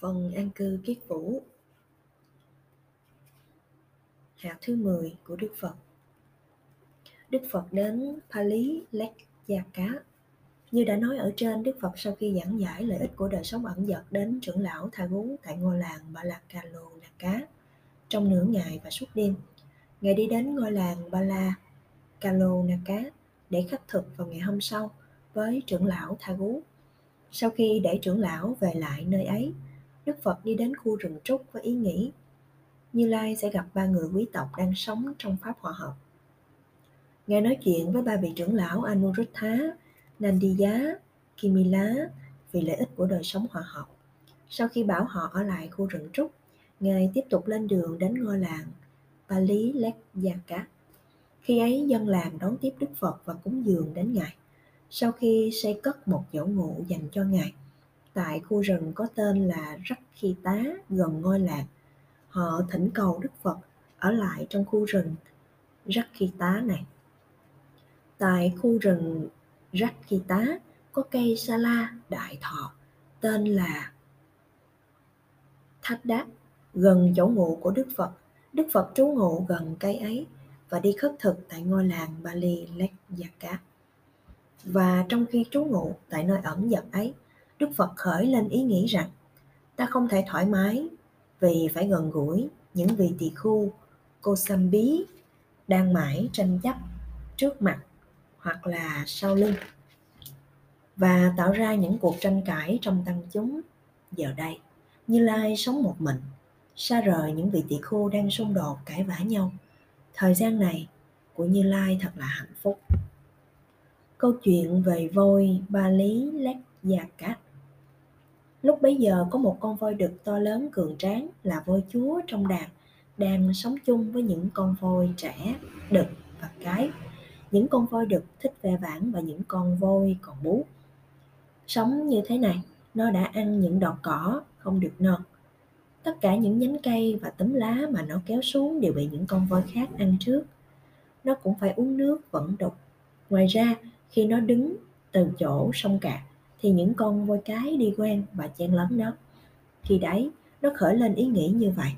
Phần an cư kiết vũ Hạt thứ 10 của Đức Phật Đức Phật đến Pali cá Như đã nói ở trên, Đức Phật sau khi giảng giải lợi ích của đời sống ẩn dật đến trưởng lão Tha Gú tại ngôi làng Balakalo Naka trong nửa ngày và suốt đêm. Ngài đi đến ngôi làng Balakalo Naka để khắc thực vào ngày hôm sau với trưởng lão Tha Gú. Sau khi để trưởng lão về lại nơi ấy, Đức Phật đi đến khu rừng trúc với ý nghĩ Như Lai sẽ gặp ba người quý tộc đang sống trong pháp hòa hợp. Ngài nói chuyện với ba vị trưởng lão Anuruddha, Nandiya, Kimila vì lợi ích của đời sống hòa hợp. Sau khi bảo họ ở lại khu rừng trúc, Ngài tiếp tục lên đường đến ngôi làng Pali Lekjaka. Khi ấy dân làng đón tiếp Đức Phật và cúng dường đến Ngài. Sau khi xây cất một chỗ ngủ dành cho Ngài, tại khu rừng có tên là Rắc Khi Tá gần ngôi làng. Họ thỉnh cầu Đức Phật ở lại trong khu rừng Rắc Khi Tá này. Tại khu rừng Rắc Khi Tá có cây sa la đại thọ tên là Thách Đát gần chỗ ngụ của Đức Phật. Đức Phật trú ngụ gần cây ấy và đi khất thực tại ngôi làng Bali Lekjaka. Và trong khi trú ngụ tại nơi ẩn dật ấy, Đức Phật khởi lên ý nghĩ rằng, ta không thể thoải mái vì phải gần gũi những vị tỳ khu cô sâm bí đang mãi tranh chấp trước mặt hoặc là sau lưng và tạo ra những cuộc tranh cãi trong tăng chúng giờ đây. Như lai sống một mình, xa rời những vị tỳ khu đang xung đột cãi vã nhau. Thời gian này của như lai thật là hạnh phúc. Câu chuyện về voi ba lý, lét, gia cát bấy giờ có một con voi đực to lớn cường tráng là voi chúa trong đàn đang sống chung với những con voi trẻ, đực và cái. Những con voi đực thích ve vãn và những con voi còn bú. Sống như thế này, nó đã ăn những đọt cỏ không được non. Tất cả những nhánh cây và tấm lá mà nó kéo xuống đều bị những con voi khác ăn trước. Nó cũng phải uống nước vẫn đục. Ngoài ra, khi nó đứng từ chỗ sông cạn, thì những con voi cái đi quen và chen lấn nó. Khi đấy, nó khởi lên ý nghĩ như vậy.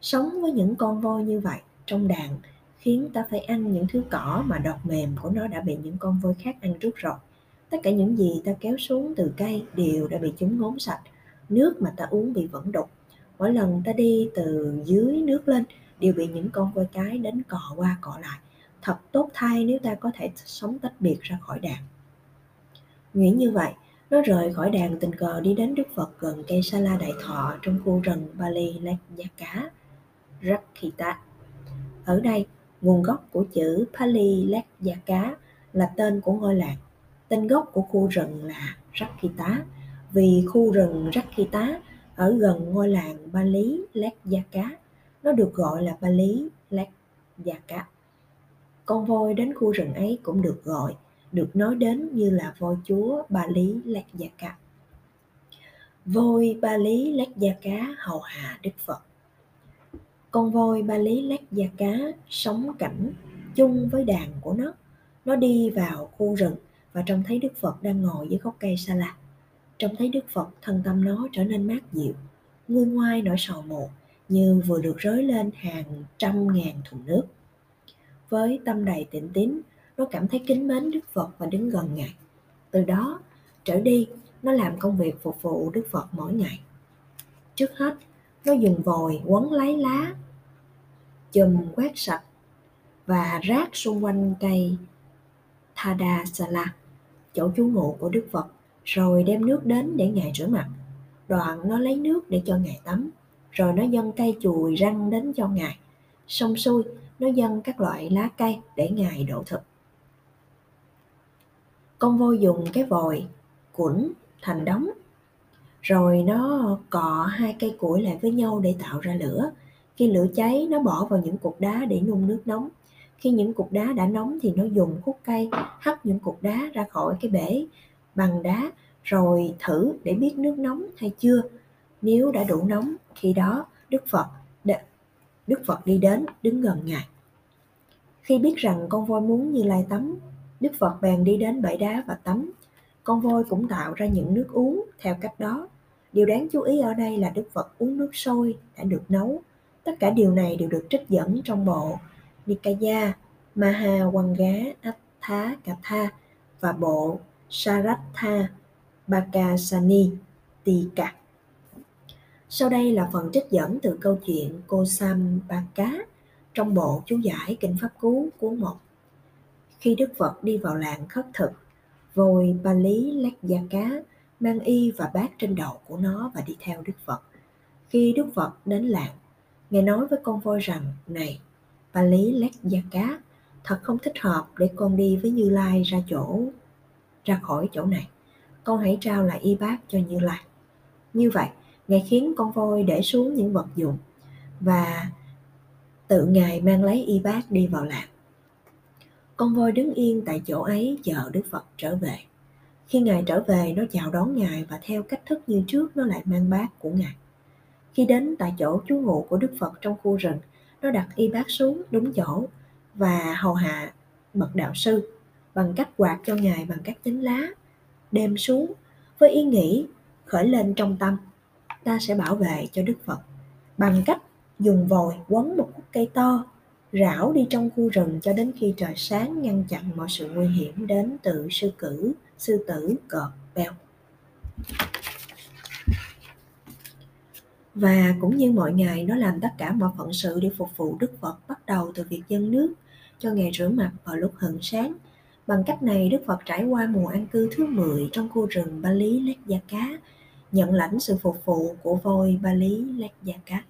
Sống với những con voi như vậy trong đàn khiến ta phải ăn những thứ cỏ mà đọt mềm của nó đã bị những con voi khác ăn trước rồi. Tất cả những gì ta kéo xuống từ cây đều đã bị chúng ngốn sạch. Nước mà ta uống bị vẫn đục. Mỗi lần ta đi từ dưới nước lên đều bị những con voi cái đến cọ qua cọ lại. Thật tốt thay nếu ta có thể sống tách biệt ra khỏi đàn. Nghĩ như vậy, nó rời khỏi đàn tình cờ đi đến Đức Phật gần cây sa la đại thọ trong khu rừng Bali Lekjaka, Rakhita. Ở đây, nguồn gốc của chữ Pali Lekjaka là tên của ngôi làng. Tên gốc của khu rừng là Rakhita vì khu rừng Rakhita ở gần ngôi làng Bali Lekjaka. Nó được gọi là Bali Lekjaka. Con voi đến khu rừng ấy cũng được gọi được nói đến như là voi chúa Ba Lý Lạt Gia Cá. Voi Ba Lý Lát Gia Cá hầu hạ Đức Phật. Con voi Ba Lý Lát Gia Cá sống cảnh chung với đàn của nó. Nó đi vào khu rừng và trông thấy Đức Phật đang ngồi dưới gốc cây sa la. Trông thấy Đức Phật, thân tâm nó trở nên mát dịu, nguôi ngoai nỗi sầu muộn như vừa được rới lên hàng trăm ngàn thùng nước. Với tâm đầy tịnh tín, nó cảm thấy kính mến Đức Phật và đứng gần Ngài. Từ đó trở đi, nó làm công việc phục vụ Đức Phật mỗi ngày. Trước hết, nó dùng vòi quấn lấy lá, chùm quét sạch và rác xung quanh cây Thadasala, chỗ trú ngụ của Đức Phật, rồi đem nước đến để Ngài rửa mặt. Đoạn nó lấy nước để cho Ngài tắm, rồi nó dâng cây chùi răng đến cho Ngài. Xong xuôi, nó dâng các loại lá cây để Ngài đổ thực con voi dùng cái vòi cuộn thành đống. Rồi nó cọ hai cây củi lại với nhau để tạo ra lửa. Khi lửa cháy, nó bỏ vào những cục đá để nung nước nóng. Khi những cục đá đã nóng thì nó dùng khúc cây hất những cục đá ra khỏi cái bể bằng đá rồi thử để biết nước nóng hay chưa. Nếu đã đủ nóng, khi đó đức phật đức phật đi đến, đứng gần ngài. Khi biết rằng con voi muốn như lai tắm Đức Phật bèn đi đến bãi đá và tắm. Con voi cũng tạo ra những nước uống theo cách đó. Điều đáng chú ý ở đây là Đức Phật uống nước sôi đã được nấu. Tất cả điều này đều được trích dẫn trong bộ Nikaya Maha Wanga Attha Katha và bộ Saratha Bakasani Tika. Sau đây là phần trích dẫn từ câu chuyện Cô Baka trong bộ chú giải Kinh Pháp Cú cuốn 1. Khi Đức Phật đi vào làng khất thực, vôi lý lách da cá, mang y và bát trên đầu của nó và đi theo Đức Phật. Khi Đức Phật đến làng, Ngài nói với con voi rằng, này, Bali lách da cá, thật không thích hợp để con đi với Như Lai ra chỗ, ra khỏi chỗ này. Con hãy trao lại y bát cho Như Lai. Như vậy, Ngài khiến con voi để xuống những vật dụng và tự Ngài mang lấy y bát đi vào làng. Con voi đứng yên tại chỗ ấy chờ Đức Phật trở về. Khi Ngài trở về, nó chào đón Ngài và theo cách thức như trước nó lại mang bát của Ngài. Khi đến tại chỗ trú ngụ của Đức Phật trong khu rừng, nó đặt y bát xuống đúng chỗ và hầu hạ bậc đạo sư bằng cách quạt cho Ngài bằng các nhánh lá, đem xuống với ý nghĩ khởi lên trong tâm. Ta sẽ bảo vệ cho Đức Phật bằng cách dùng vòi quấn một khúc cây to rảo đi trong khu rừng cho đến khi trời sáng ngăn chặn mọi sự nguy hiểm đến từ sư cử, sư tử, cọp, beo. Và cũng như mọi ngày nó làm tất cả mọi phận sự để phục vụ Đức Phật bắt đầu từ việc dân nước cho ngày rửa mặt vào lúc hừng sáng. Bằng cách này Đức Phật trải qua mùa an cư thứ 10 trong khu rừng Ba Lý Lét Gia Cá, nhận lãnh sự phục vụ của voi Ba Lý Lét Gia Cá.